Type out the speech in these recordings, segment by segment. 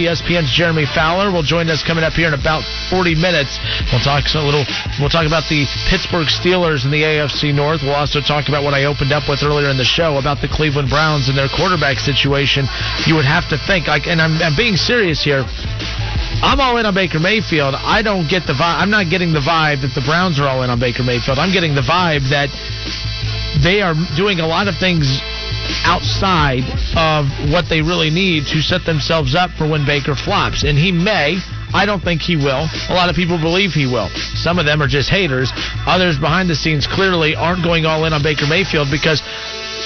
ESPN's Jeremy Fowler will join us coming up here in about 40 minutes. We'll talk a little. We'll talk about the Pittsburgh Steelers in the AFC North. We'll also talk about what I opened up with earlier in the show about the Cleveland Browns and their quarterback situation. You would have to think, like, and I'm, I'm being serious here. I'm all in on Baker Mayfield. I don't get the vibe. I'm not getting the vibe that the Browns are all in on Baker Mayfield. I'm getting the vibe that they are doing a lot of things outside of what they really need to set themselves up for when Baker flops. And he may. I don't think he will. A lot of people believe he will. Some of them are just haters. Others behind the scenes clearly aren't going all in on Baker Mayfield because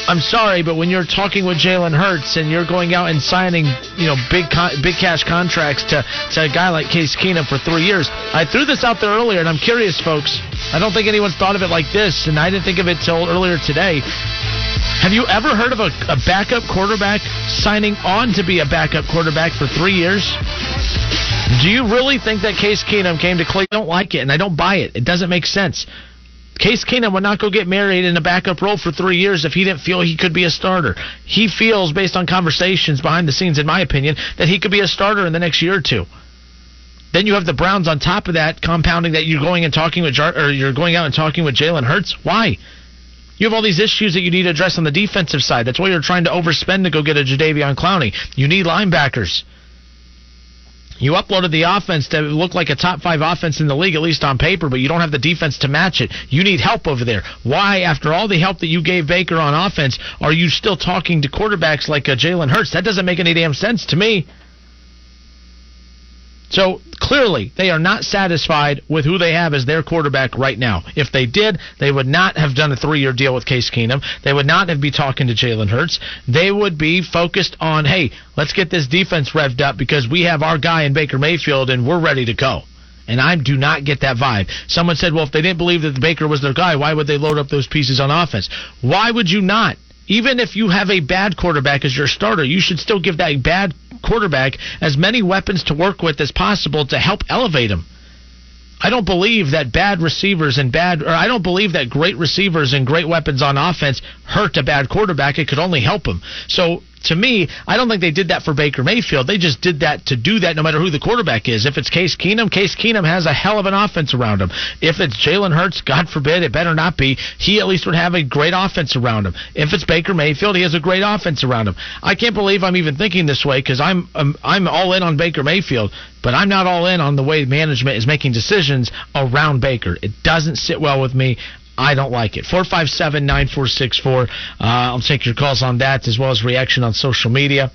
I'm sorry, but when you're talking with Jalen Hurts and you're going out and signing, you know, big big cash contracts to, to a guy like Case Keenum for three years, I threw this out there earlier, and I'm curious, folks. I don't think anyone's thought of it like this, and I didn't think of it till earlier today. Have you ever heard of a, a backup quarterback signing on to be a backup quarterback for three years? Do you really think that Case Keenum came to Cleveland? I don't like it, and I don't buy it. It doesn't make sense. Case Keenum would not go get married in a backup role for three years if he didn't feel he could be a starter. He feels, based on conversations behind the scenes, in my opinion, that he could be a starter in the next year or two. Then you have the Browns on top of that, compounding that you're going and talking with Jar- or you're going out and talking with Jalen Hurts. Why? You have all these issues that you need to address on the defensive side. That's why you're trying to overspend to go get a Jadeveon Clowney. You need linebackers. You uploaded the offense to look like a top five offense in the league, at least on paper, but you don't have the defense to match it. You need help over there. Why, after all the help that you gave Baker on offense, are you still talking to quarterbacks like uh, Jalen Hurts? That doesn't make any damn sense to me. So clearly, they are not satisfied with who they have as their quarterback right now. If they did, they would not have done a three-year deal with Case Keenum. They would not have been talking to Jalen Hurts. They would be focused on, hey, let's get this defense revved up because we have our guy in Baker Mayfield and we're ready to go. And I do not get that vibe. Someone said, well, if they didn't believe that Baker was their guy, why would they load up those pieces on offense? Why would you not? Even if you have a bad quarterback as your starter, you should still give that bad quarterback as many weapons to work with as possible to help elevate him. I don't believe that bad receivers and bad, or I don't believe that great receivers and great weapons on offense hurt a bad quarterback. It could only help him. So to me, I don't think they did that for Baker Mayfield. They just did that to do that no matter who the quarterback is. If it's Case Keenum, Case Keenum has a hell of an offense around him. If it's Jalen Hurts, God forbid, it better not be, he at least would have a great offense around him. If it's Baker Mayfield, he has a great offense around him. I can't believe I'm even thinking this way because I'm, I'm I'm all in on Baker Mayfield, but I'm not all in on the way management is making decisions around Baker. It doesn't sit well with me. I don't like it. 457 9464. Uh, I'll take your calls on that as well as reaction on social media.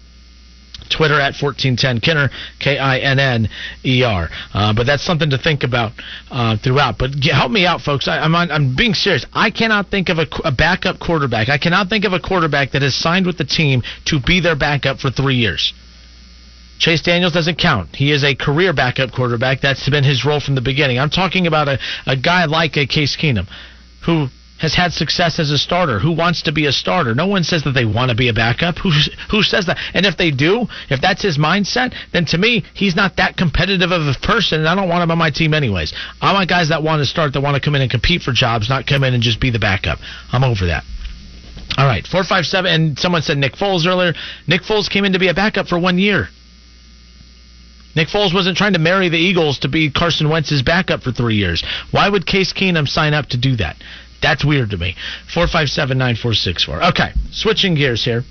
Twitter at 1410 Kinner, K I N N E R. Uh, but that's something to think about uh, throughout. But get, help me out, folks. I, am I'm, I'm being serious. I cannot think of a, a, backup quarterback. I cannot think of a quarterback that has signed with the team to be their backup for three years. Chase Daniels doesn't count. He is a career backup quarterback. That's been his role from the beginning. I'm talking about a, a guy like a Case Keenum who has had success as a starter, who wants to be a starter. No one says that they want to be a backup. Who who says that? And if they do, if that's his mindset, then to me, he's not that competitive of a person, and I don't want him on my team anyways. I want guys that want to start, that want to come in and compete for jobs, not come in and just be the backup. I'm over that. All right, four five seven. And someone said Nick Foles earlier. Nick Foles came in to be a backup for one year. Nick Foles wasn't trying to marry the Eagles to be Carson Wentz's backup for three years. Why would Case Keenum sign up to do that? That's weird to me. Four five seven nine four six four. Okay, switching gears here.